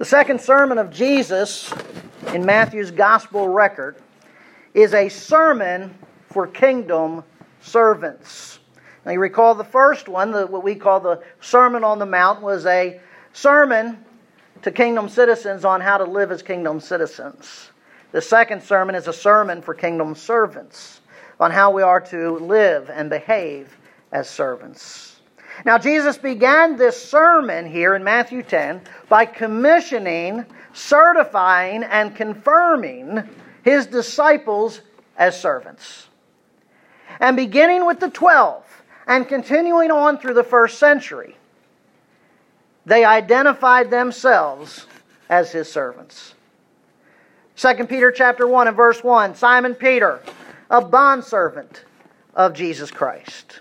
The second sermon of Jesus in Matthew's gospel record is a sermon for kingdom servants. Now, you recall the first one, the, what we call the Sermon on the Mount, was a sermon to kingdom citizens on how to live as kingdom citizens. The second sermon is a sermon for kingdom servants on how we are to live and behave as servants. Now, Jesus began this sermon here in Matthew 10 by commissioning, certifying, and confirming his disciples as servants. And beginning with the 12 and continuing on through the first century, they identified themselves as his servants. 2 Peter chapter 1 and verse 1, Simon Peter, a bondservant of Jesus Christ.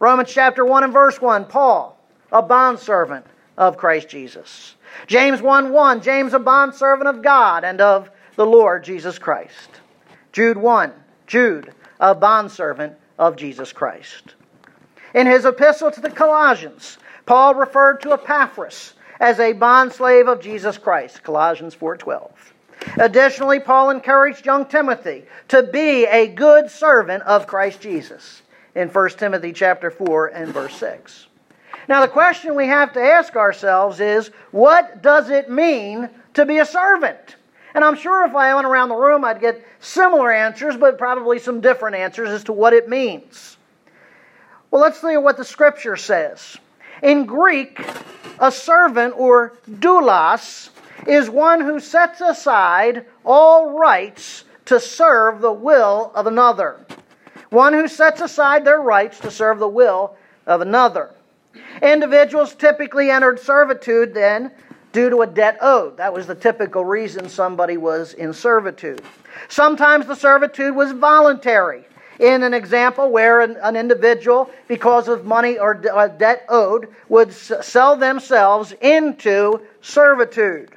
Romans chapter 1 and verse 1, Paul, a bondservant of Christ Jesus. James 1 1, James, a bondservant of God and of the Lord Jesus Christ. Jude 1, Jude, a bondservant of Jesus Christ. In his epistle to the Colossians, Paul referred to Epaphras as a bondslave of Jesus Christ, Colossians 4:12. Additionally, Paul encouraged young Timothy to be a good servant of Christ Jesus in 1 Timothy chapter 4 and verse 6. Now the question we have to ask ourselves is what does it mean to be a servant? And I'm sure if I went around the room I'd get similar answers, but probably some different answers as to what it means. Well, let's see what the scripture says. In Greek, a servant or doulos is one who sets aside all rights to serve the will of another. One who sets aside their rights to serve the will of another. Individuals typically entered servitude then due to a debt owed. That was the typical reason somebody was in servitude. Sometimes the servitude was voluntary. In an example where an, an individual, because of money or uh, debt owed, would sell themselves into servitude.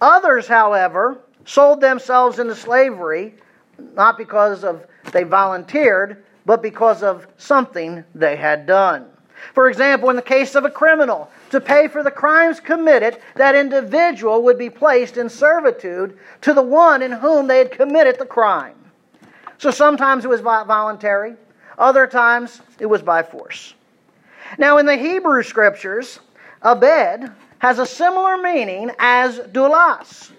Others, however, sold themselves into slavery not because of they volunteered, but because of something they had done. For example, in the case of a criminal, to pay for the crimes committed, that individual would be placed in servitude to the one in whom they had committed the crime. So sometimes it was voluntary, other times it was by force. Now, in the Hebrew scriptures, abed has a similar meaning as doulos.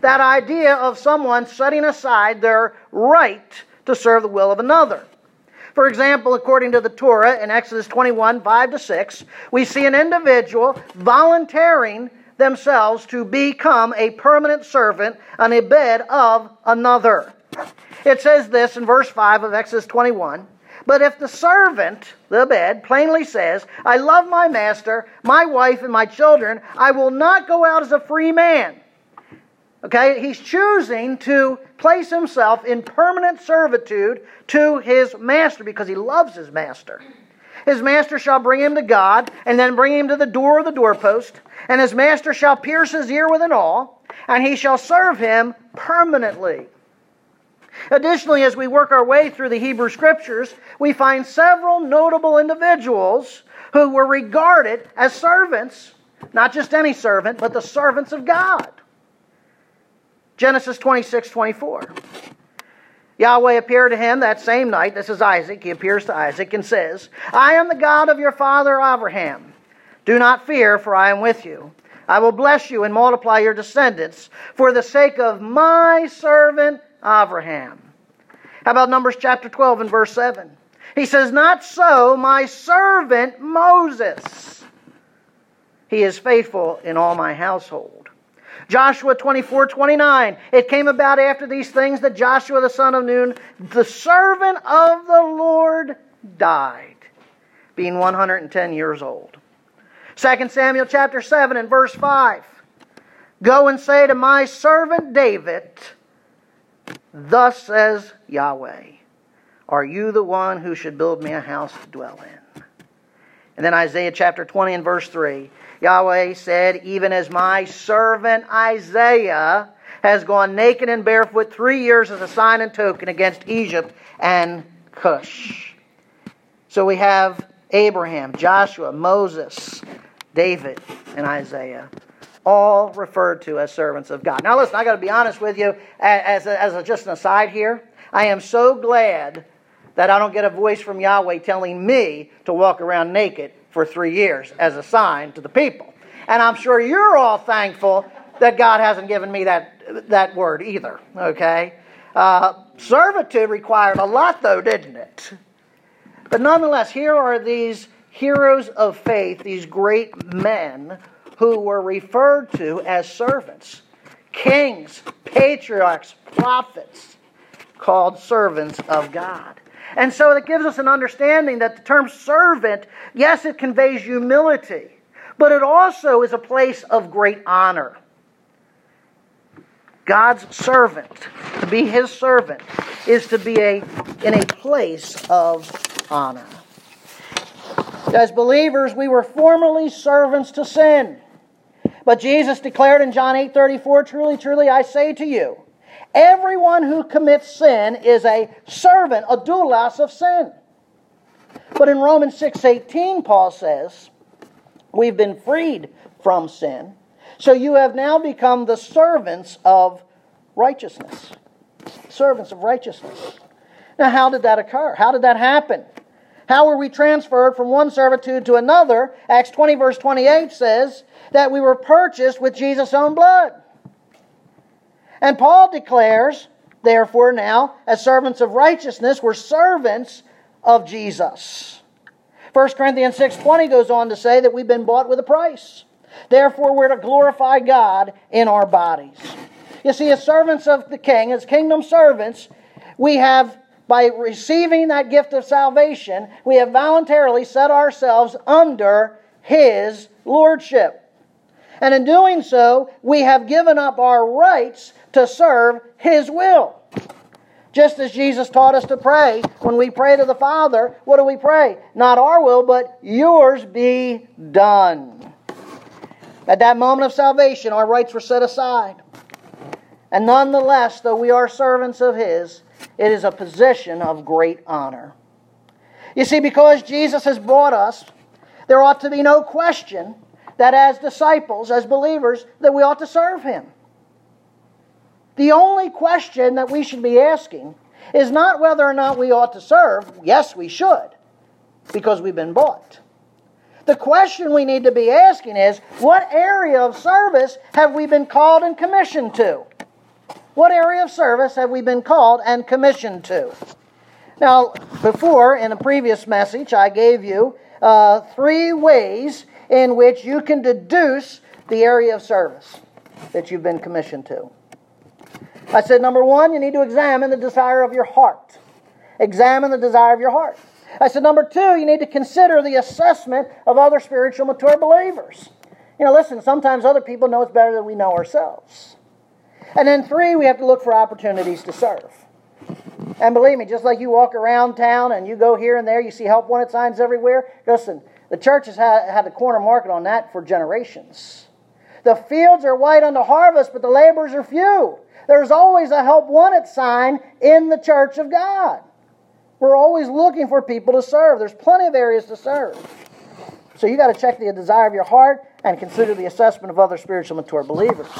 That idea of someone setting aside their right to serve the will of another. For example, according to the Torah in Exodus 21 5 to 6, we see an individual volunteering themselves to become a permanent servant, an abed of another. It says this in verse 5 of Exodus 21 But if the servant, the abed, plainly says, I love my master, my wife, and my children, I will not go out as a free man. Okay, he's choosing to place himself in permanent servitude to his master because he loves his master. His master shall bring him to God, and then bring him to the door of the doorpost, and his master shall pierce his ear with an awl, and he shall serve him permanently. Additionally, as we work our way through the Hebrew Scriptures, we find several notable individuals who were regarded as servants, not just any servant, but the servants of God. Genesis 26 24. Yahweh appeared to him that same night. This is Isaac. He appears to Isaac and says, I am the God of your father Abraham. Do not fear, for I am with you. I will bless you and multiply your descendants for the sake of my servant Abraham. How about Numbers chapter 12 and verse 7? He says, Not so, my servant Moses. He is faithful in all my household. Joshua 24 29. It came about after these things that Joshua the son of Nun, the servant of the Lord, died, being 110 years old. 2 Samuel chapter 7 and verse 5. Go and say to my servant David, Thus says Yahweh, Are you the one who should build me a house to dwell in? And then Isaiah chapter 20 and verse 3. Yahweh said, Even as my servant Isaiah has gone naked and barefoot three years as a sign and token against Egypt and Cush. So we have Abraham, Joshua, Moses, David, and Isaiah. all referred to as servants of God. Now, listen, I got to be honest with you, as, a, as a, just an aside here. I am so glad that I don't get a voice from Yahweh telling me to walk around naked for three years as a sign to the people. And I'm sure you're all thankful that God hasn't given me that, that word either, okay? Uh, servitude required a lot, though, didn't it? But nonetheless, here are these heroes of faith, these great men who were referred to as servants kings, patriarchs, prophets, called servants of God. And so it gives us an understanding that the term servant, yes, it conveys humility, but it also is a place of great honor. God's servant, to be his servant, is to be a, in a place of honor. As believers, we were formerly servants to sin. But Jesus declared in John 8:34, "Truly, truly, I say to you, everyone who commits sin is a servant, a doulos of sin." But in Romans 6:18, Paul says, "We've been freed from sin, so you have now become the servants of righteousness." Servants of righteousness. Now, how did that occur? How did that happen? How were we transferred from one servitude to another? Acts 20, verse 28 says, that we were purchased with Jesus' own blood. And Paul declares, therefore, now, as servants of righteousness, we're servants of Jesus. 1 Corinthians 6.20 goes on to say that we've been bought with a price. Therefore, we're to glorify God in our bodies. You see, as servants of the King, as kingdom servants, we have, by receiving that gift of salvation, we have voluntarily set ourselves under His lordship. And in doing so, we have given up our rights to serve His will. Just as Jesus taught us to pray, when we pray to the Father, what do we pray? Not our will, but yours be done. At that moment of salvation, our rights were set aside. And nonetheless, though we are servants of His, it is a position of great honor. You see, because Jesus has bought us, there ought to be no question that as disciples, as believers, that we ought to serve Him. The only question that we should be asking is not whether or not we ought to serve. Yes, we should, because we've been bought. The question we need to be asking is what area of service have we been called and commissioned to? What area of service have we been called and commissioned to? Now, before, in a previous message, I gave you uh, three ways in which you can deduce the area of service that you've been commissioned to. I said, number one, you need to examine the desire of your heart. Examine the desire of your heart. I said, number two, you need to consider the assessment of other spiritual mature believers. You know, listen, sometimes other people know it's better than we know ourselves. And then three, we have to look for opportunities to serve. And believe me, just like you walk around town and you go here and there, you see help wanted signs everywhere. Listen, the church has had, had the corner market on that for generations. The fields are white unto harvest, but the laborers are few. There's always a help wanted sign in the church of God. We're always looking for people to serve. There's plenty of areas to serve. So you got to check the desire of your heart and consider the assessment of other spiritual mature believers.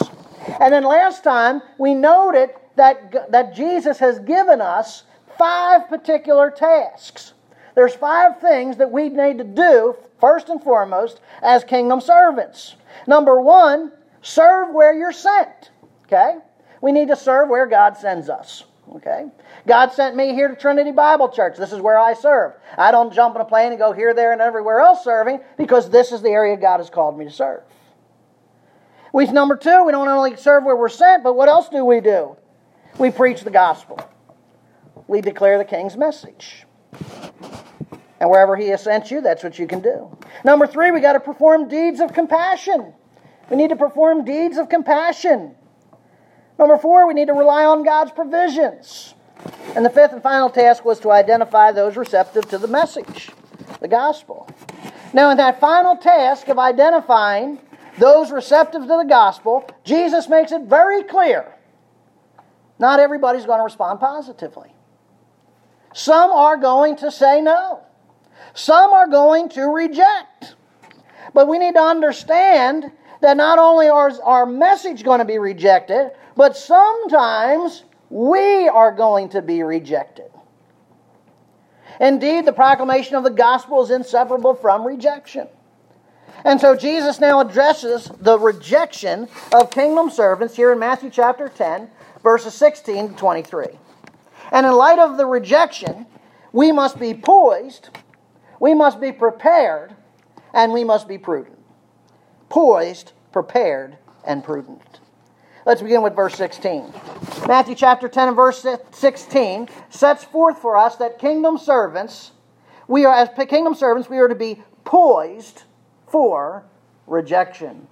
And then last time we noted that, that Jesus has given us five particular tasks. There's five things that we need to do, first and foremost, as kingdom servants. Number one, serve where you're sent. Okay? We need to serve where God sends us. Okay? God sent me here to Trinity Bible Church. This is where I serve. I don't jump in a plane and go here, there, and everywhere else serving because this is the area God has called me to serve. We number two, we don't only serve where we're sent, but what else do we do? We preach the gospel. We declare the king's message. And wherever He has sent you, that's what you can do. Number three, we got to perform deeds of compassion. We need to perform deeds of compassion. Number four, we need to rely on God's provisions. And the fifth and final task was to identify those receptive to the message, the gospel. Now, in that final task of identifying those receptive to the gospel, Jesus makes it very clear not everybody's going to respond positively. Some are going to say no. Some are going to reject. But we need to understand that not only is our message going to be rejected, but sometimes we are going to be rejected. Indeed, the proclamation of the gospel is inseparable from rejection. And so Jesus now addresses the rejection of kingdom servants here in Matthew chapter 10, verses 16 to 23. And in light of the rejection, we must be poised, we must be prepared, and we must be prudent. Poised, prepared, and prudent. Let's begin with verse 16. Matthew chapter 10 and verse 16 sets forth for us that kingdom servants, we are as kingdom servants, we are to be poised for rejection.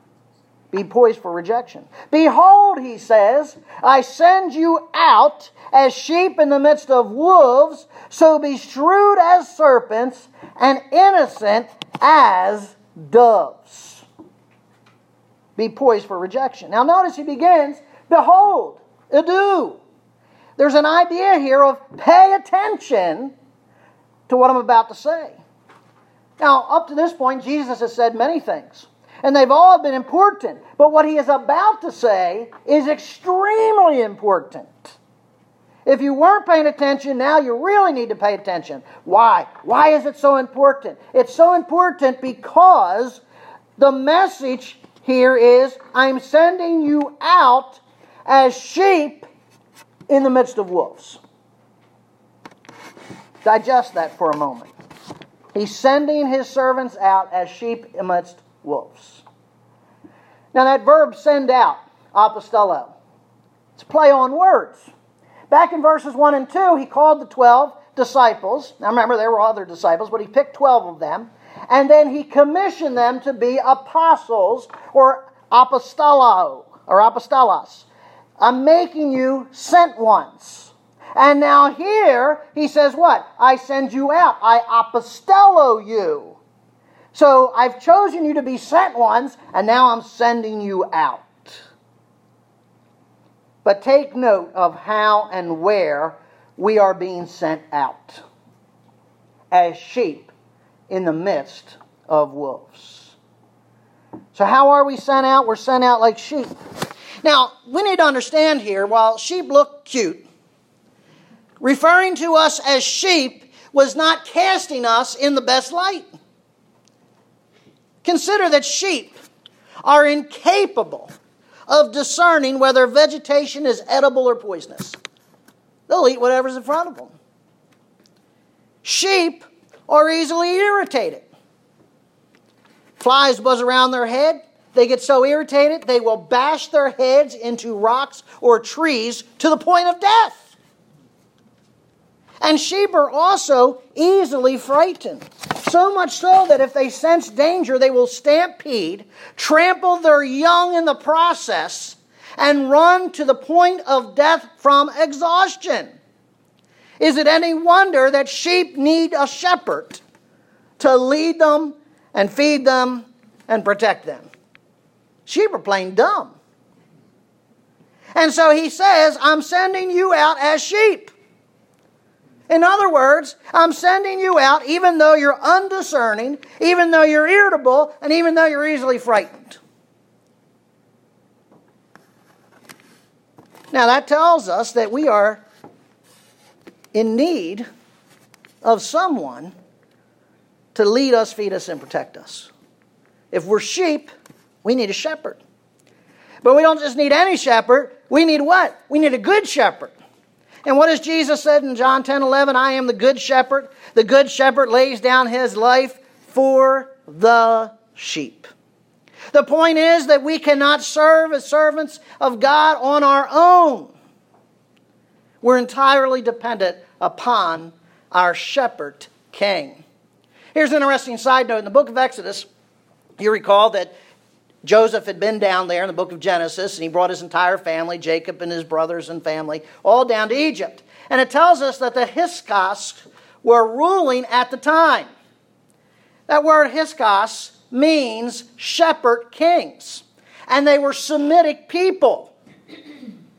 Be poised for rejection. Behold, he says, I send you out as sheep in the midst of wolves, so be shrewd as serpents and innocent as doves be poised for rejection. Now, notice he begins, Behold, idou. There's an idea here of pay attention to what I'm about to say. Now, up to this point, Jesus has said many things, and they've all been important. But what he is about to say is extremely important. If you weren't paying attention, now you really need to pay attention. Why? Why is it so important? It's so important because the message here is I'm sending you out as sheep in the midst of wolves. Digest that for a moment. He's sending his servants out as sheep amidst wolves. Now, that verb send out, apostello, it's a play on words. Back in verses 1 and 2, he called the 12 disciples. Now, remember, there were other disciples, but he picked 12 of them and then he commissioned them to be apostles or apostolo or apostolos. I'm making you sent ones. And now here he says what? I send you out. I apostello you. So I've chosen you to be sent ones, and now I'm sending you out. But take note of how and where we are being sent out as sheep in the midst of wolves. So, how are we sent out? We're sent out like sheep. Now, we need to understand here while sheep look cute, referring to us as sheep was not casting us in the best light. Consider that sheep are incapable of discerning whether vegetation is edible or poisonous. They'll eat whatever's in front of them. Sheep are easily irritated. Flies buzz around their head. They get so irritated, they will bash their heads into rocks or trees to the point of death. And sheep are also easily frightened. So much so that if they sense danger, they will stampede, trample their young in the process, and run to the point of death from exhaustion. Is it any wonder that sheep need a shepherd to lead them and feed them and protect them? Sheep are plain dumb. And so he says, I'm sending you out as sheep. In other words, I'm sending you out even though you're undiscerning, even though you're irritable, and even though you're easily frightened. Now, that tells us that we are in need of someone to lead us, feed us, and protect us. If we're sheep, we need a shepherd. But we don't just need any shepherd, we need what? We need a good shepherd. And what has Jesus said in John 10 11? I am the good shepherd. The good shepherd lays down his life for the sheep. The point is that we cannot serve as servants of God on our own. We're entirely dependent upon our shepherd king. Here's an interesting side note. In the book of Exodus, you recall that Joseph had been down there in the book of Genesis, and he brought his entire family, Jacob and his brothers and family, all down to Egypt. And it tells us that the Hyksos were ruling at the time. That word Hyksos means shepherd kings. And they were Semitic people.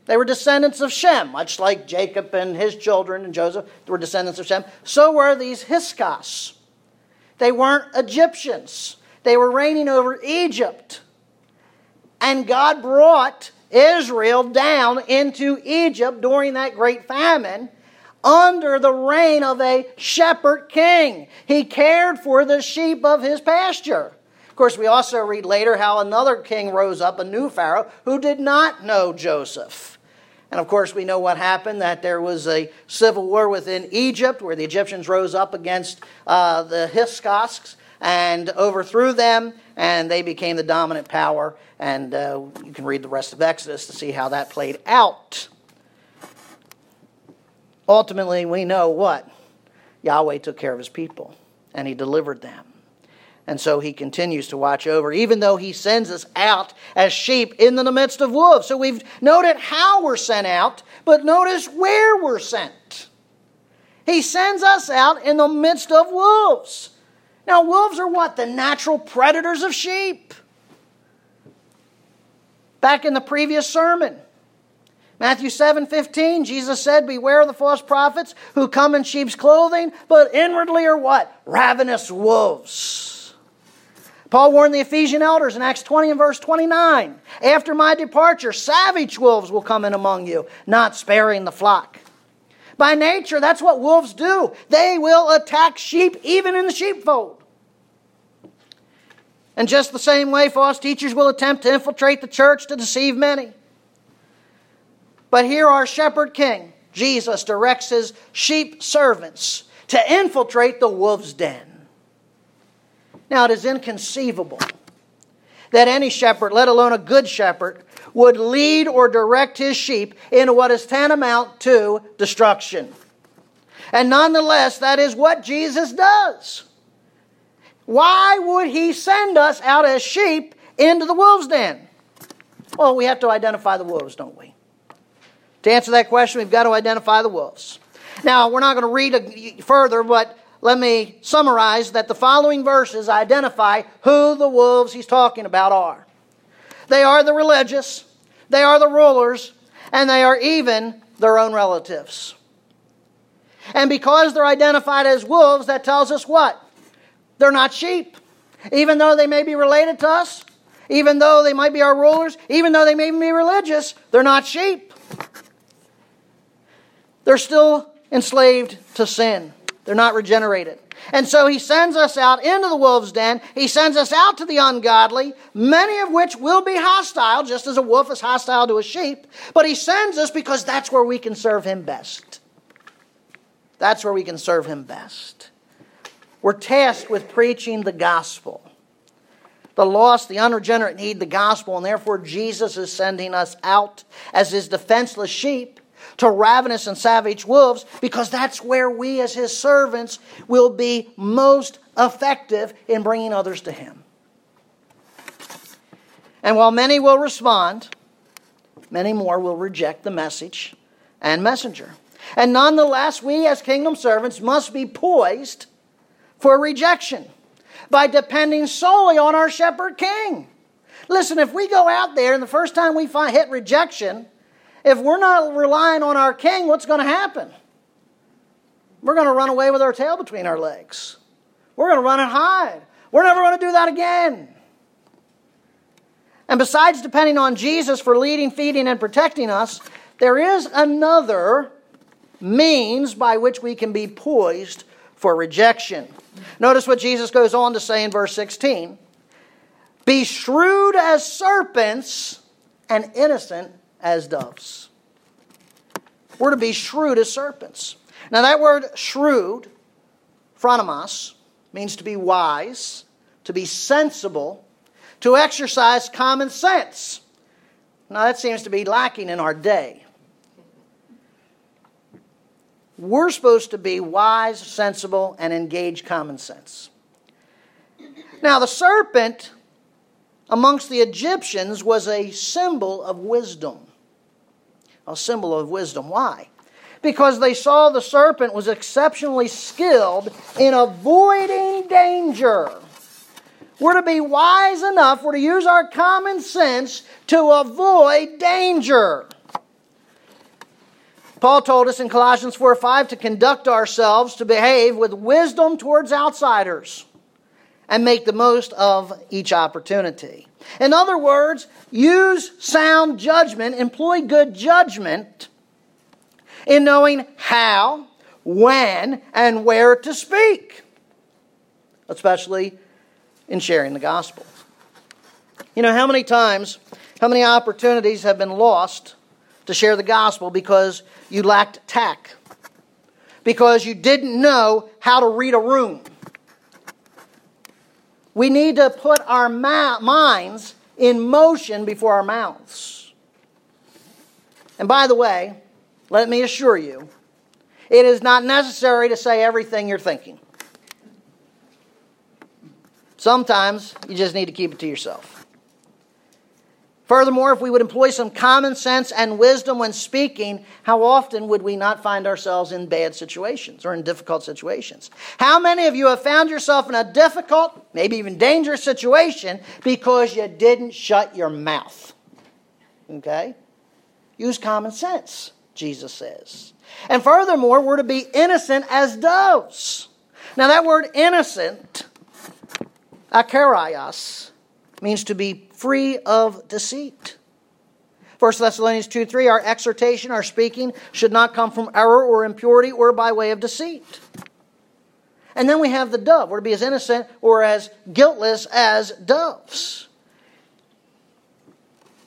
They were descendants of Shem, much like Jacob and his children and Joseph were descendants of Shem. So were these Hyksos. They weren't Egyptians, they were reigning over Egypt. And God brought Israel down into Egypt during that great famine under the reign of a shepherd king. He cared for the sheep of his pasture. Of course, we also read later how another king rose up, a new Pharaoh, who did not know Joseph. And of course, we know what happened that there was a civil war within Egypt where the Egyptians rose up against uh, the Hyksos and overthrew them, and they became the dominant power. And uh, you can read the rest of Exodus to see how that played out. Ultimately, we know what? Yahweh took care of his people, and he delivered them. And so he continues to watch over, even though he sends us out as sheep in the midst of wolves. So we've noted how we're sent out, but notice where we're sent. He sends us out in the midst of wolves. Now, wolves are what? The natural predators of sheep. Back in the previous sermon, Matthew 7 15, Jesus said, Beware of the false prophets who come in sheep's clothing, but inwardly are what? Ravenous wolves. Paul warned the Ephesian elders in Acts 20 and verse 29 After my departure, savage wolves will come in among you, not sparing the flock. By nature, that's what wolves do. They will attack sheep, even in the sheepfold. And just the same way, false teachers will attempt to infiltrate the church to deceive many. But here, our shepherd king, Jesus, directs his sheep servants to infiltrate the wolf's den. Now, it is inconceivable that any shepherd, let alone a good shepherd, would lead or direct his sheep into what is tantamount to destruction. And nonetheless, that is what Jesus does. Why would he send us out as sheep into the wolves' den? Well, we have to identify the wolves, don't we? To answer that question, we've got to identify the wolves. Now, we're not going to read further, but let me summarize that the following verses identify who the wolves he's talking about are. They are the religious, they are the rulers, and they are even their own relatives. And because they're identified as wolves, that tells us what? They're not sheep. Even though they may be related to us, even though they might be our rulers, even though they may be religious, they're not sheep. They're still enslaved to sin. They're not regenerated. And so he sends us out into the wolf's den. He sends us out to the ungodly, many of which will be hostile, just as a wolf is hostile to a sheep. But he sends us because that's where we can serve him best. That's where we can serve him best. We're tasked with preaching the gospel. The lost, the unregenerate need the gospel, and therefore Jesus is sending us out as his defenseless sheep to ravenous and savage wolves because that's where we, as his servants, will be most effective in bringing others to him. And while many will respond, many more will reject the message and messenger. And nonetheless, we as kingdom servants must be poised for rejection by depending solely on our shepherd king. Listen, if we go out there and the first time we find, hit rejection, if we're not relying on our king, what's going to happen? We're going to run away with our tail between our legs. We're going to run and hide. We're never going to do that again. And besides depending on Jesus for leading, feeding, and protecting us, there is another means by which we can be poised for rejection. Notice what Jesus goes on to say in verse 16 Be shrewd as serpents and innocent as doves. We're to be shrewd as serpents. Now, that word shrewd, phronimos, means to be wise, to be sensible, to exercise common sense. Now, that seems to be lacking in our day. We're supposed to be wise, sensible, and engage common sense. Now, the serpent amongst the Egyptians was a symbol of wisdom a symbol of wisdom. Why? Because they saw the serpent was exceptionally skilled in avoiding danger. We're to be wise enough, we're to use our common sense to avoid danger. Paul told us in Colossians 4 5 to conduct ourselves, to behave with wisdom towards outsiders. and make the most of each opportunity. In other words, use sound judgment, employ good judgment in knowing how, when, and where to speak, especially in sharing the gospel. You know, how many times, how many opportunities have been lost to share the gospel because you lacked tact, because you didn't know how to read a room? We need to put our ma- minds in motion before our mouths. And by the way, let me assure you, it is not necessary to say everything you're thinking. Sometimes you just need to keep it to yourself. Furthermore, if we would employ some common sense and wisdom when speaking, how often would we not find ourselves in bad situations or in difficult situations? How many of you have found yourself in a difficult, maybe even dangerous situation because you didn't shut your mouth? Okay? Use common sense, Jesus says. And furthermore, we're to be innocent as doves. Now, that word innocent, akeraios, means to be free of deceit. 1 Thessalonians 2 3, our exhortation, our speaking should not come from error or impurity or by way of deceit. And then we have the dove. We're to be as innocent or as guiltless as doves.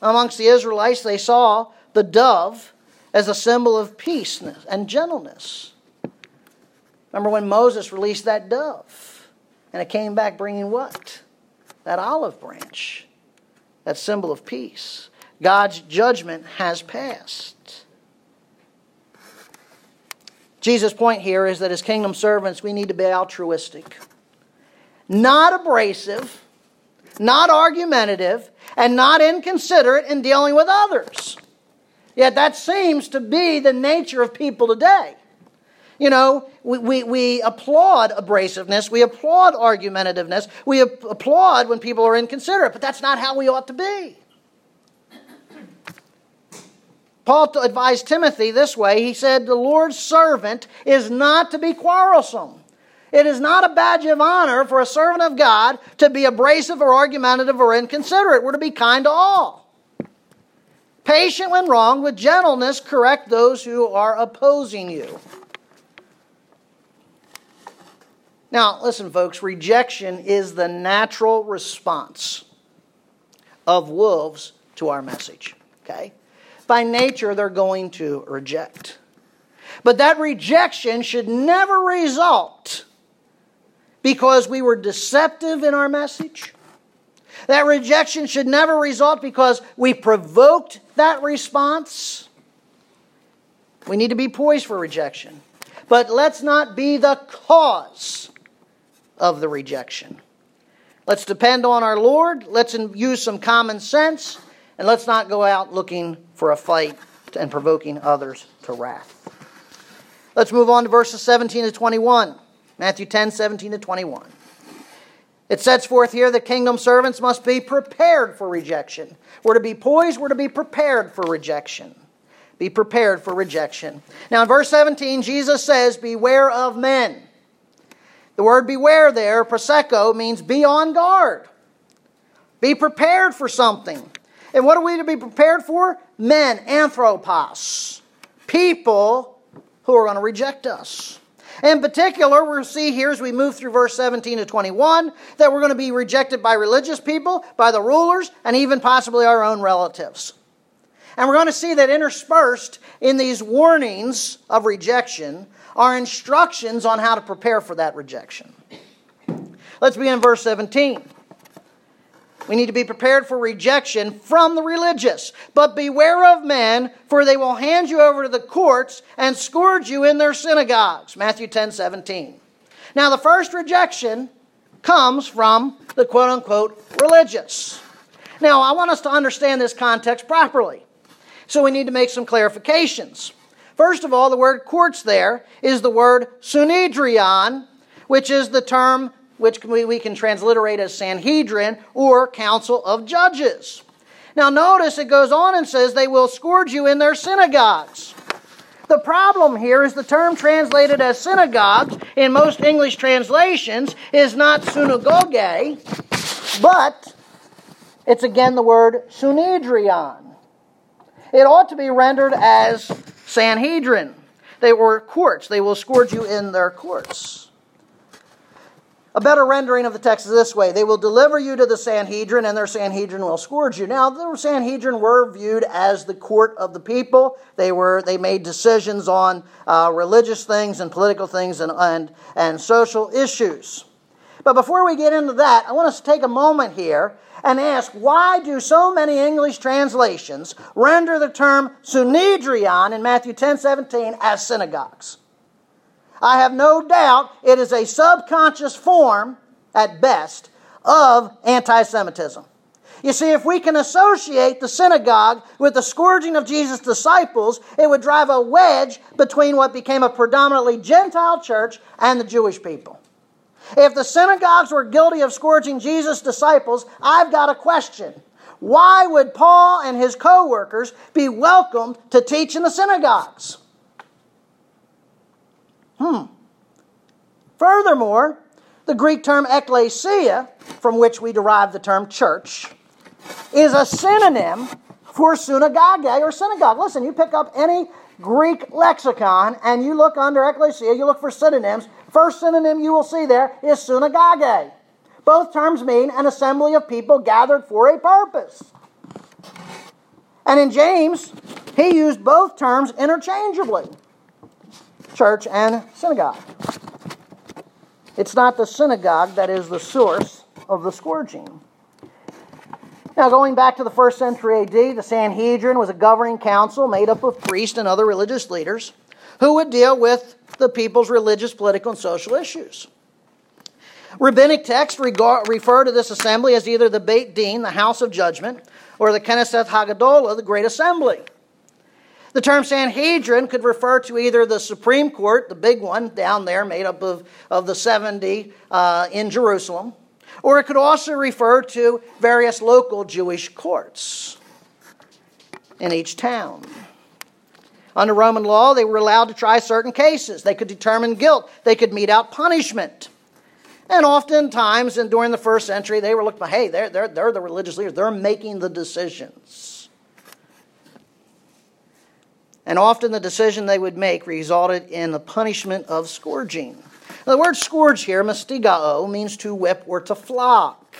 Amongst the Israelites, they saw the dove as a symbol of peace and gentleness. Remember when Moses released that dove and it came back bringing what? That olive branch, that symbol of peace. God's judgment has passed. Jesus' point here is that as kingdom servants, we need to be altruistic, not abrasive, not argumentative, and not inconsiderate in dealing with others. Yet that seems to be the nature of people today. You know, we, we, we applaud abrasiveness, we applaud argumentativeness, we applaud when people are inconsiderate, but that's not how we ought to be. Paul advised Timothy this way. He said, The Lord's servant is not to be quarrelsome. It is not a badge of honor for a servant of God to be abrasive or argumentative or inconsiderate. We're to be kind to all. Patient when wrong, with gentleness correct those who are opposing you. Now, listen, folks, rejection is the natural response of wolves to our message. Okay? By nature, they're going to reject. But that rejection should never result because we were deceptive in our message that rejection should never result because we provoked that response. We need to be poised for rejection. But let's not be the cause of the rejection. Let's depend on our Lord. Let's use some common sense. And let's not go out looking for a fight and provoking others to wrath. Let's move on to verses 17 to 21. Matthew 10, 17 to 21. It sets forth here that kingdom servants must be prepared for rejection. We're to be poised, we're to be prepared for rejection. Be prepared for rejection. Now, in verse 17, Jesus says, Beware of men. The word beware there, proseko, means be on guard. Be prepared for something. And what are we to be prepared for? Men, anthropos, people who are going to reject us. In particular, we'll see here as we move through verse 17 to 21 that we're going to be rejected by religious people, by the rulers, and even possibly our own relatives. And we're going to see that interspersed in these warnings of rejection are instructions on how to prepare for that rejection. Let's begin verse 17. We need to be prepared for rejection from the religious. But beware of men, for they will hand you over to the courts and scourge you in their synagogues. Matthew 10 17. Now, the first rejection comes from the quote unquote religious. Now, I want us to understand this context properly. So, we need to make some clarifications. First of all, the word courts there is the word sunedrion, which is the term which we can transliterate as Sanhedrin or Council of Judges. Now, notice it goes on and says, They will scourge you in their synagogues. The problem here is the term translated as synagogues in most English translations is not synagogue, but it's again the word sunedrion. It ought to be rendered as Sanhedrin. They were courts. They will scourge you in their courts. A better rendering of the text is this way They will deliver you to the Sanhedrin, and their Sanhedrin will scourge you. Now, the Sanhedrin were viewed as the court of the people. They, were, they made decisions on uh, religious things and political things and, and, and social issues. But before we get into that, I want us to take a moment here and ask why do so many English translations render the term Sunedrion in Matthew 10 17 as synagogues? I have no doubt it is a subconscious form, at best, of anti Semitism. You see, if we can associate the synagogue with the scourging of Jesus' disciples, it would drive a wedge between what became a predominantly Gentile church and the Jewish people. If the synagogues were guilty of scourging Jesus' disciples, I've got a question. Why would Paul and his co workers be welcomed to teach in the synagogues? Hmm. Furthermore, the Greek term ekklesia, from which we derive the term church, is a synonym for synagogue or synagogue. Listen, you pick up any Greek lexicon and you look under ekklesia, you look for synonyms. First synonym you will see there is synagogue. Both terms mean an assembly of people gathered for a purpose. And in James, he used both terms interchangeably church and synagogue. It's not the synagogue that is the source of the scourging. Now, going back to the first century AD, the Sanhedrin was a governing council made up of priests and other religious leaders who would deal with the people's religious, political, and social issues. Rabbinic texts refer to this assembly as either the Beit Din, the house of judgment, or the Knesset Hagadolah, the great assembly. The term Sanhedrin could refer to either the Supreme Court, the big one down there, made up of, of the 70 uh, in Jerusalem, or it could also refer to various local Jewish courts in each town. Under Roman law, they were allowed to try certain cases. They could determine guilt. They could mete out punishment. And oftentimes, and during the first century, they were looked by, hey, they're, they're, they're the religious leaders. They're making the decisions. and often the decision they would make resulted in the punishment of scourging. Now, the word scourge here, mastigao, means to whip or to flock.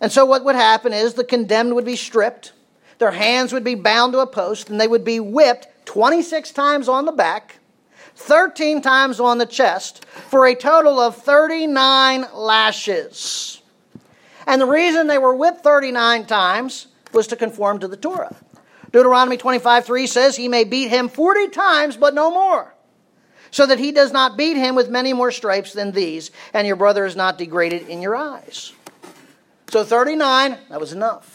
And so what would happen is the condemned would be stripped, their hands would be bound to a post, and they would be whipped 26 times on the back, 13 times on the chest, for a total of 39 lashes. And the reason they were whipped 39 times was to conform to the Torah. Deuteronomy 25 3 says, He may beat him 40 times, but no more, so that he does not beat him with many more stripes than these, and your brother is not degraded in your eyes. So 39, that was enough.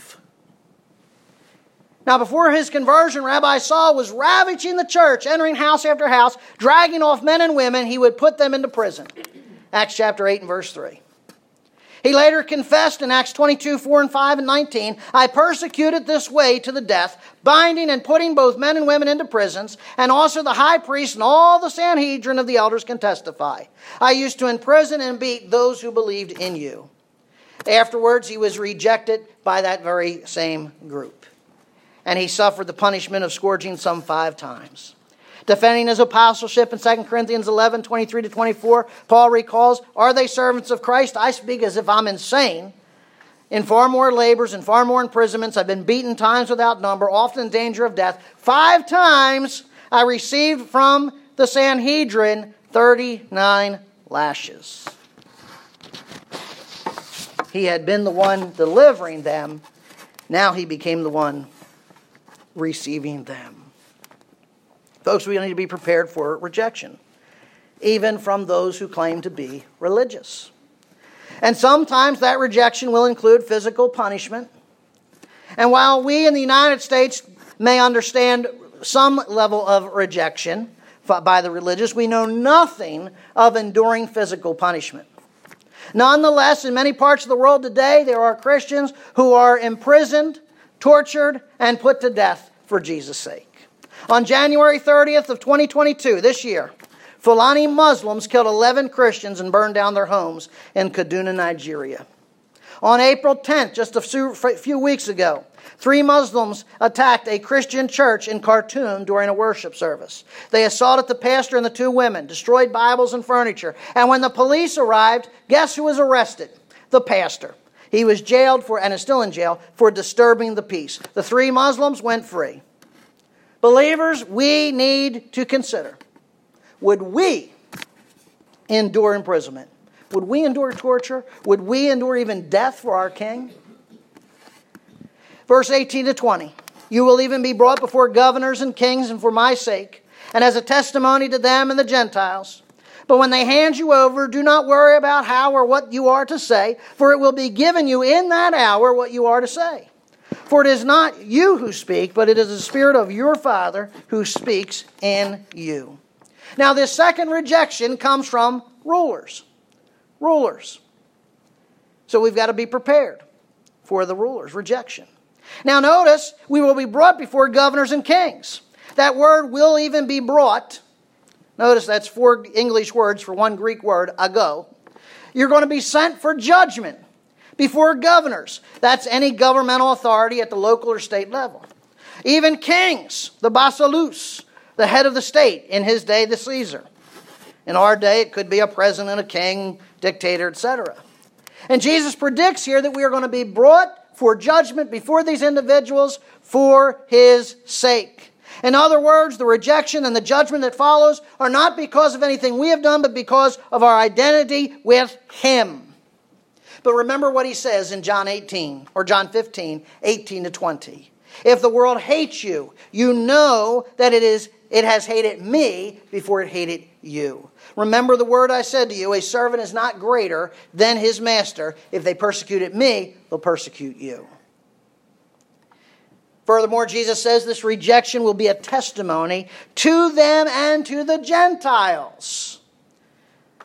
Now, before his conversion, Rabbi Saul was ravaging the church, entering house after house, dragging off men and women. He would put them into prison. Acts chapter 8 and verse 3. He later confessed in Acts 22, 4 and 5 and 19, I persecuted this way to the death, binding and putting both men and women into prisons, and also the high priest and all the Sanhedrin of the elders can testify. I used to imprison and beat those who believed in you. Afterwards, he was rejected by that very same group. And he suffered the punishment of scourging some five times. Defending his apostleship in 2 Corinthians 11 23 to 24, Paul recalls, Are they servants of Christ? I speak as if I'm insane. In far more labors and far more imprisonments, I've been beaten times without number, often in danger of death. Five times I received from the Sanhedrin 39 lashes. He had been the one delivering them, now he became the one receiving them. Folks, we need to be prepared for rejection, even from those who claim to be religious. And sometimes that rejection will include physical punishment. And while we in the United States may understand some level of rejection by the religious, we know nothing of enduring physical punishment. Nonetheless, in many parts of the world today, there are Christians who are imprisoned, tortured, and put to death for Jesus' sake. On January 30th of 2022, this year, Fulani Muslims killed 11 Christians and burned down their homes in Kaduna, Nigeria. On April 10th, just a few weeks ago, three Muslims attacked a Christian church in Khartoum during a worship service. They assaulted the pastor and the two women, destroyed Bibles and furniture. And when the police arrived, guess who was arrested? The pastor. He was jailed for, and is still in jail, for disturbing the peace. The three Muslims went free. Believers, we need to consider would we endure imprisonment? Would we endure torture? Would we endure even death for our King? Verse 18 to 20 You will even be brought before governors and kings, and for my sake, and as a testimony to them and the Gentiles. But when they hand you over, do not worry about how or what you are to say, for it will be given you in that hour what you are to say. For it is not you who speak, but it is the Spirit of your Father who speaks in you. Now, this second rejection comes from rulers. Rulers. So we've got to be prepared for the rulers' rejection. Now, notice we will be brought before governors and kings. That word will even be brought Notice that's four English words for one Greek word, ago. You're going to be sent for judgment before governors. That's any governmental authority at the local or state level. Even kings, the basileus, the head of the state, in his day, the Caesar. In our day, it could be a president, a king, dictator, etc. And Jesus predicts here that we are going to be brought for judgment before these individuals for his sake. In other words, the rejection and the judgment that follows are not because of anything we have done, but because of our identity with Him. But remember what He says in John 18, or John 15, 18 to 20. If the world hates you, you know that it is it has hated me before it hated you. Remember the word I said to you a servant is not greater than his master. If they persecuted me, they'll persecute you. Furthermore, Jesus says this rejection will be a testimony to them and to the Gentiles.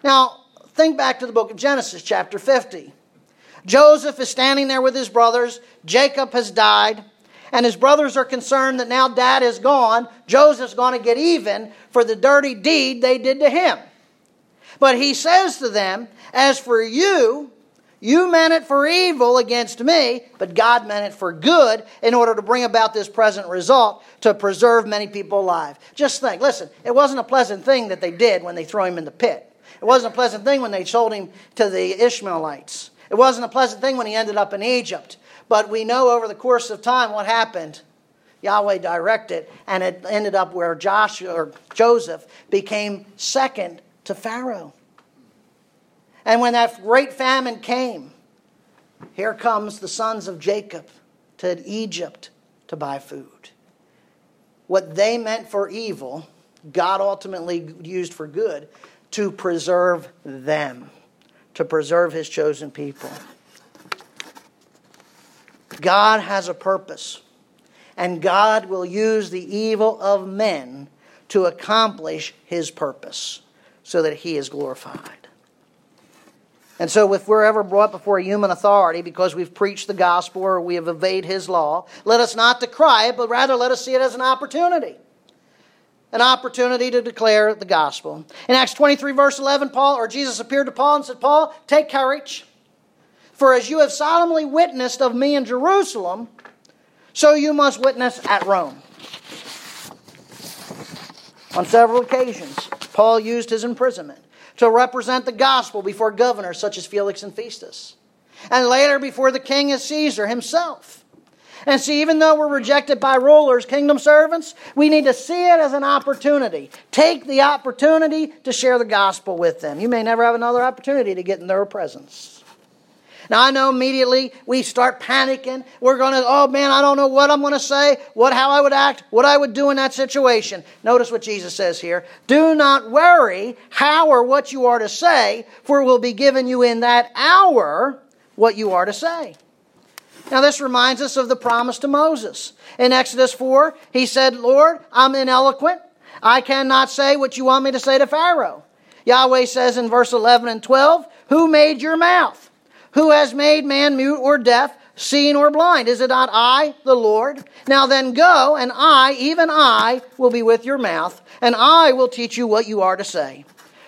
Now, think back to the book of Genesis, chapter 50. Joseph is standing there with his brothers. Jacob has died. And his brothers are concerned that now dad is gone. Joseph's going to get even for the dirty deed they did to him. But he says to them, As for you, you meant it for evil against me, but God meant it for good in order to bring about this present result to preserve many people alive. Just think, listen, it wasn't a pleasant thing that they did when they threw him in the pit. It wasn't a pleasant thing when they sold him to the Ishmaelites. It wasn't a pleasant thing when he ended up in Egypt. But we know over the course of time what happened. Yahweh directed, and it ended up where Joshua or Joseph became second to Pharaoh. And when that great famine came, here comes the sons of Jacob to Egypt to buy food. What they meant for evil, God ultimately used for good to preserve them, to preserve his chosen people. God has a purpose, and God will use the evil of men to accomplish his purpose so that he is glorified. And so, if we're ever brought before a human authority because we've preached the gospel or we have obeyed his law, let us not decry it, but rather let us see it as an opportunity. An opportunity to declare the gospel. In Acts 23, verse 11, Paul or Jesus appeared to Paul and said, Paul, take courage, for as you have solemnly witnessed of me in Jerusalem, so you must witness at Rome. On several occasions, Paul used his imprisonment to represent the gospel before governors such as Felix and Festus, and later before the king as Caesar himself. And see, even though we're rejected by rulers, kingdom servants, we need to see it as an opportunity. Take the opportunity to share the gospel with them. You may never have another opportunity to get in their presence. Now I know immediately we start panicking. We're going to, oh man, I don't know what I'm going to say, what how I would act, what I would do in that situation. Notice what Jesus says here. Do not worry how or what you are to say, for it will be given you in that hour what you are to say. Now this reminds us of the promise to Moses. In Exodus 4, he said, Lord, I'm ineloquent. I cannot say what you want me to say to Pharaoh. Yahweh says in verse 11 and 12, Who made your mouth? Who has made man mute or deaf seeing or blind? Is it not I, the Lord? Now then go, and I, even I, will be with your mouth, and I will teach you what you are to say.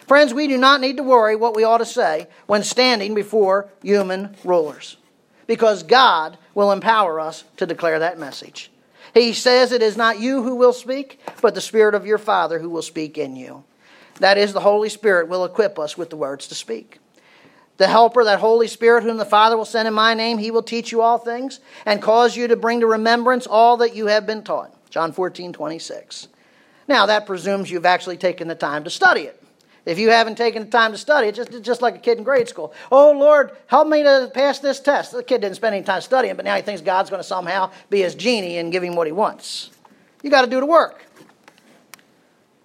Friends, we do not need to worry what we ought to say when standing before human rulers, because God will empower us to declare that message. He says it is not you who will speak, but the Spirit of your Father who will speak in you. That is, the Holy Spirit will equip us with the words to speak. The Helper, that Holy Spirit, whom the Father will send in my name, he will teach you all things and cause you to bring to remembrance all that you have been taught. John 14, 26. Now, that presumes you've actually taken the time to study it. If you haven't taken the time to study, it, just, just like a kid in grade school. Oh, Lord, help me to pass this test. The kid didn't spend any time studying, but now he thinks God's going to somehow be his genie and give him what he wants. You got to do the work.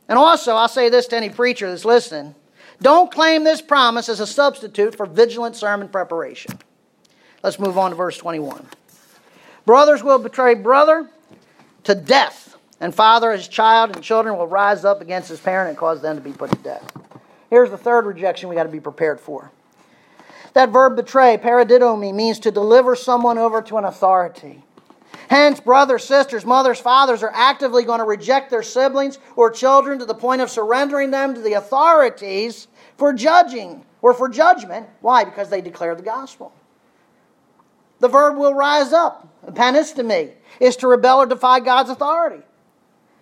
And also, I'll say this to any preacher that's listening don't claim this promise as a substitute for vigilant sermon preparation. Let's move on to verse 21. Brothers will betray brother to death, and father his child, and children will rise up against his parent and cause them to be put to death. Here's the third rejection we got to be prepared for. That verb betray, paradidomi, means to deliver someone over to an authority. Hence, brothers, sisters, mothers, fathers are actively going to reject their siblings or children to the point of surrendering them to the authorities for judging or for judgment. Why? Because they declare the gospel. The verb will rise up. Panistemi is to rebel or defy God's authority.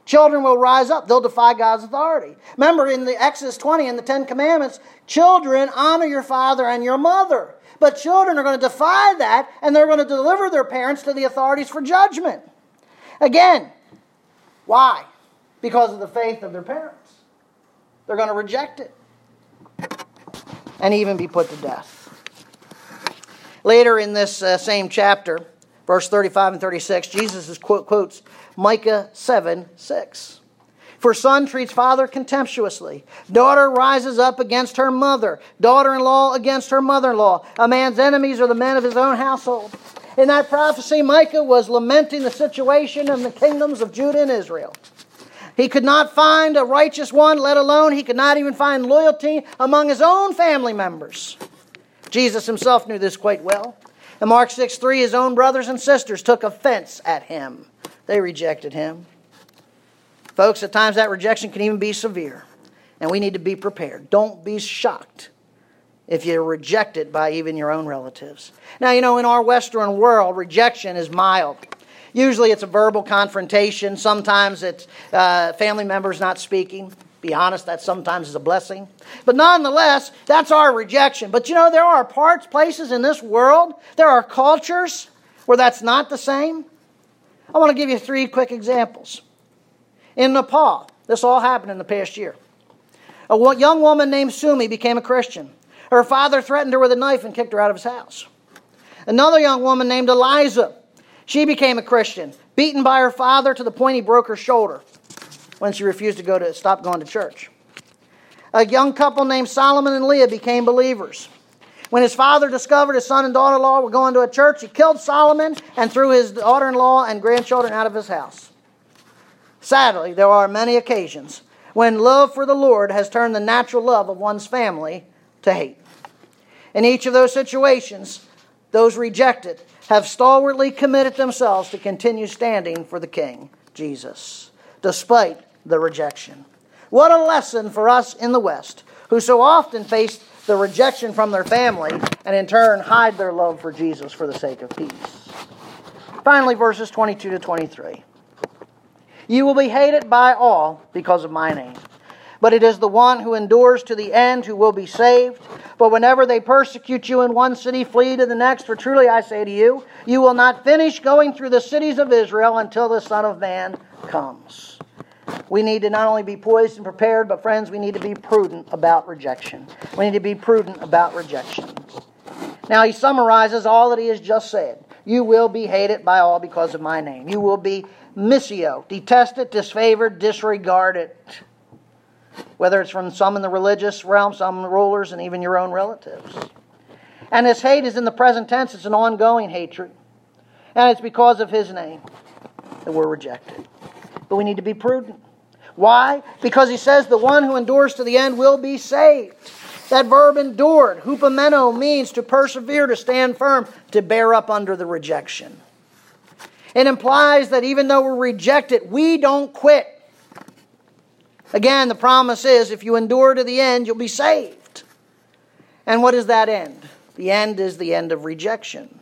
Children will rise up. They'll defy God's authority. Remember in the Exodus 20 and the Ten Commandments, children honor your father and your mother. But children are going to defy that and they're going to deliver their parents to the authorities for judgment. Again, why? Because of the faith of their parents. They're going to reject it and even be put to death. Later in this uh, same chapter, verse 35 and 36, Jesus quote, quotes Micah 7 6. For son treats father contemptuously. Daughter rises up against her mother. Daughter in law against her mother in law. A man's enemies are the men of his own household. In that prophecy, Micah was lamenting the situation in the kingdoms of Judah and Israel. He could not find a righteous one, let alone he could not even find loyalty among his own family members. Jesus himself knew this quite well. In Mark 6 3, his own brothers and sisters took offense at him. They rejected him. Folks, at times that rejection can even be severe, and we need to be prepared. Don't be shocked if you're rejected by even your own relatives. Now, you know, in our Western world, rejection is mild. Usually it's a verbal confrontation. Sometimes it's uh, family members not speaking. Be honest, that sometimes is a blessing. But nonetheless, that's our rejection. But you know, there are parts, places in this world, there are cultures where that's not the same. I want to give you three quick examples. In Nepal, this all happened in the past year. A young woman named Sumi became a Christian. Her father threatened her with a knife and kicked her out of his house. Another young woman named Eliza, she became a Christian, beaten by her father to the point he broke her shoulder when she refused to go to stop going to church. A young couple named Solomon and Leah became believers. When his father discovered his son and daughter in law were going to a church, he killed Solomon and threw his daughter in law and grandchildren out of his house. Sadly, there are many occasions when love for the Lord has turned the natural love of one's family to hate. In each of those situations, those rejected have stalwartly committed themselves to continue standing for the King, Jesus, despite the rejection. What a lesson for us in the West, who so often face the rejection from their family and in turn hide their love for Jesus for the sake of peace. Finally, verses 22 to 23. You will be hated by all because of my name. But it is the one who endures to the end who will be saved. But whenever they persecute you in one city, flee to the next. For truly I say to you, you will not finish going through the cities of Israel until the Son of Man comes. We need to not only be poised and prepared, but friends, we need to be prudent about rejection. We need to be prudent about rejection. Now, he summarizes all that he has just said. You will be hated by all because of my name. You will be miseo, detested, disfavored, disregarded. Whether it's from some in the religious realm, some rulers, and even your own relatives. And this hate is in the present tense, it's an ongoing hatred. And it's because of his name that we're rejected. But we need to be prudent. Why? Because he says the one who endures to the end will be saved. That verb endured, hupomeno, means to persevere, to stand firm, to bear up under the rejection. It implies that even though we're rejected, we don't quit. Again, the promise is if you endure to the end, you'll be saved. And what is that end? The end is the end of rejection.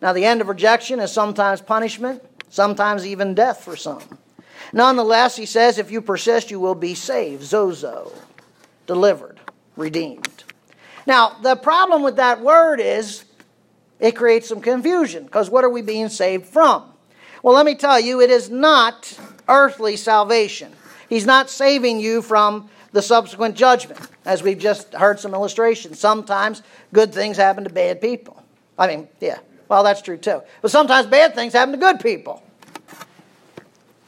Now, the end of rejection is sometimes punishment, sometimes even death for some. Nonetheless, he says, if you persist, you will be saved. Sozo, delivered, redeemed. Now, the problem with that word is it creates some confusion because what are we being saved from? Well, let me tell you, it is not earthly salvation. He's not saving you from the subsequent judgment, as we've just heard some illustrations. Sometimes good things happen to bad people. I mean, yeah, well, that's true too. But sometimes bad things happen to good people.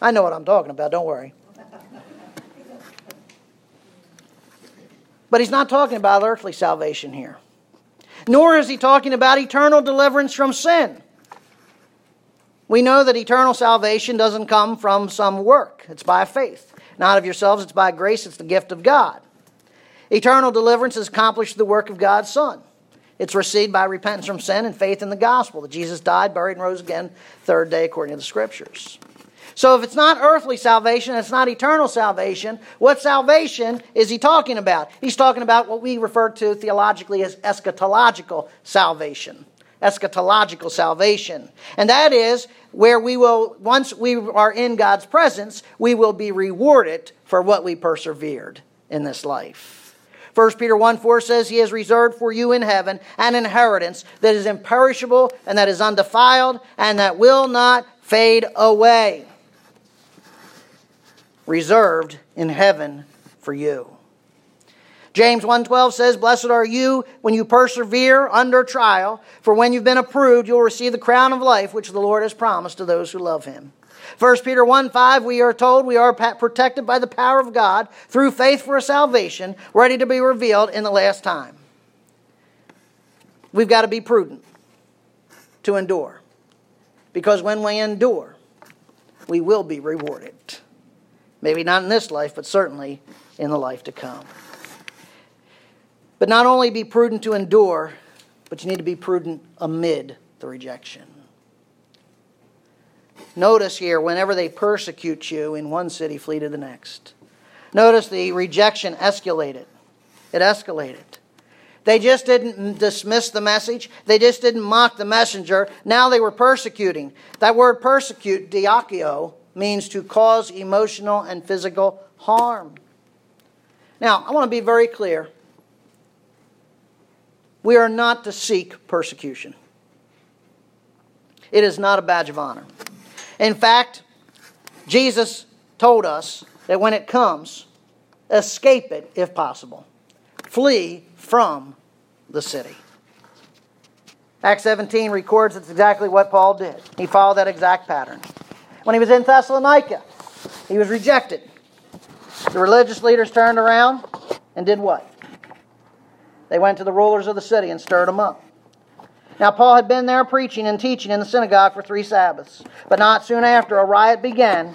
I know what I'm talking about, don't worry. But he's not talking about earthly salvation here. Nor is he talking about eternal deliverance from sin. We know that eternal salvation doesn't come from some work, it's by faith. Not of yourselves, it's by grace, it's the gift of God. Eternal deliverance is accomplished through the work of God's Son. It's received by repentance from sin and faith in the gospel that Jesus died, buried, and rose again third day according to the scriptures. So if it's not earthly salvation, it's not eternal salvation, what salvation is he talking about? He's talking about what we refer to theologically as eschatological salvation. Eschatological salvation. And that is where we will, once we are in God's presence, we will be rewarded for what we persevered in this life. 1 Peter 1 4 says, He has reserved for you in heaven an inheritance that is imperishable and that is undefiled and that will not fade away reserved in heaven for you. James 1:12 says, "Blessed are you when you persevere under trial, for when you've been approved, you'll receive the crown of life which the Lord has promised to those who love him." 1 Peter 1 5, we are told we are protected by the power of God through faith for salvation, ready to be revealed in the last time. We've got to be prudent to endure. Because when we endure, we will be rewarded. Maybe not in this life, but certainly in the life to come. But not only be prudent to endure, but you need to be prudent amid the rejection. Notice here, whenever they persecute you in one city, flee to the next. Notice the rejection escalated. It escalated. They just didn't dismiss the message. They just didn't mock the messenger. Now they were persecuting. That word persecute, dioko, means to cause emotional and physical harm. Now, I want to be very clear. We are not to seek persecution. It is not a badge of honor. In fact, Jesus told us that when it comes, escape it if possible. Flee from the city. Acts 17 records that's exactly what Paul did. He followed that exact pattern. When he was in Thessalonica, he was rejected. The religious leaders turned around and did what? They went to the rulers of the city and stirred them up. Now, Paul had been there preaching and teaching in the synagogue for three Sabbaths. But not soon after, a riot began,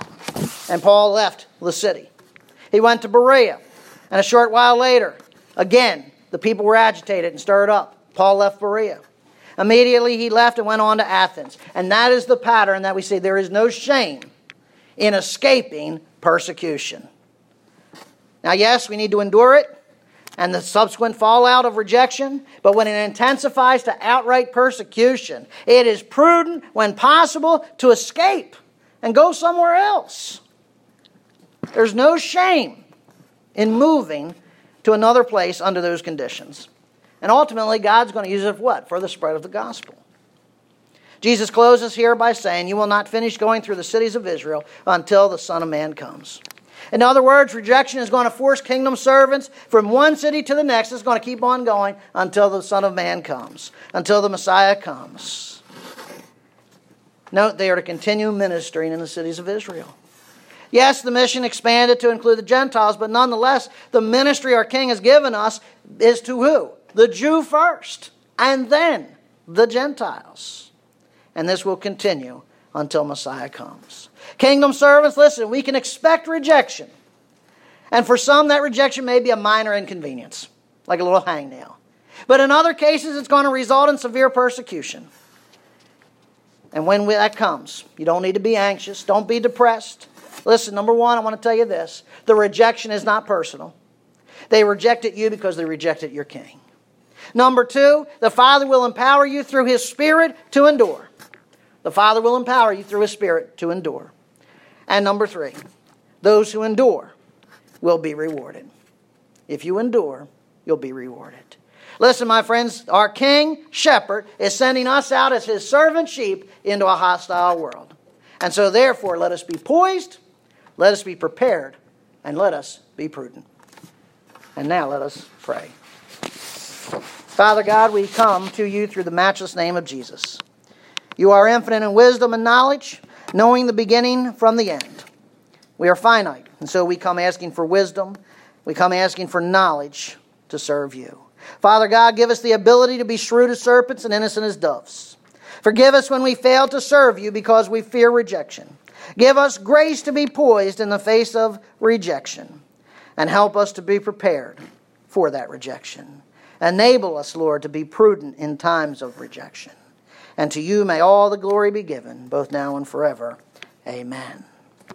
and Paul left the city. He went to Berea, and a short while later, again, the people were agitated and stirred up. Paul left Berea. Immediately he left and went on to Athens. And that is the pattern that we see. There is no shame in escaping persecution. Now, yes, we need to endure it and the subsequent fallout of rejection, but when it intensifies to outright persecution, it is prudent, when possible, to escape and go somewhere else. There's no shame in moving to another place under those conditions. And ultimately, God's going to use it for what? For the spread of the gospel. Jesus closes here by saying, You will not finish going through the cities of Israel until the Son of Man comes. In other words, rejection is going to force kingdom servants from one city to the next. It's going to keep on going until the Son of Man comes, until the Messiah comes. Note they are to continue ministering in the cities of Israel. Yes, the mission expanded to include the Gentiles, but nonetheless, the ministry our King has given us is to who? the Jew first, and then the Gentiles. And this will continue until Messiah comes. Kingdom servants, listen, we can expect rejection. And for some, that rejection may be a minor inconvenience. like a little hangnail. But in other cases, it's going to result in severe persecution. And when that comes, you don't need to be anxious. Don't be depressed. Listen, number one, I want to tell you this the rejection is not personal. They rejected you because they rejected your king. Number two, the Father will empower you through His Spirit to endure. The Father will empower you through His Spirit to endure. And number three, those who endure will be rewarded. If you endure, you'll be rewarded. Listen, my friends, our King Shepherd is sending us out as His servant sheep into a hostile world. And so, therefore, let us be poised, let us be prepared, and let us be prudent. And now let us pray. Father God, we come to you through the matchless name of Jesus. You are infinite in wisdom and knowledge, knowing the beginning from the end. We are finite, and so we come asking for wisdom. We come asking for knowledge to serve you. Father God, give us the ability to be shrewd as serpents and innocent as doves. Forgive us when we fail to serve you because we fear rejection. Give us grace to be poised in the face of rejection and help us to be prepared for that rejection. Enable us, Lord, to be prudent in times of rejection. And to you may all the glory be given, both now and forever. Amen.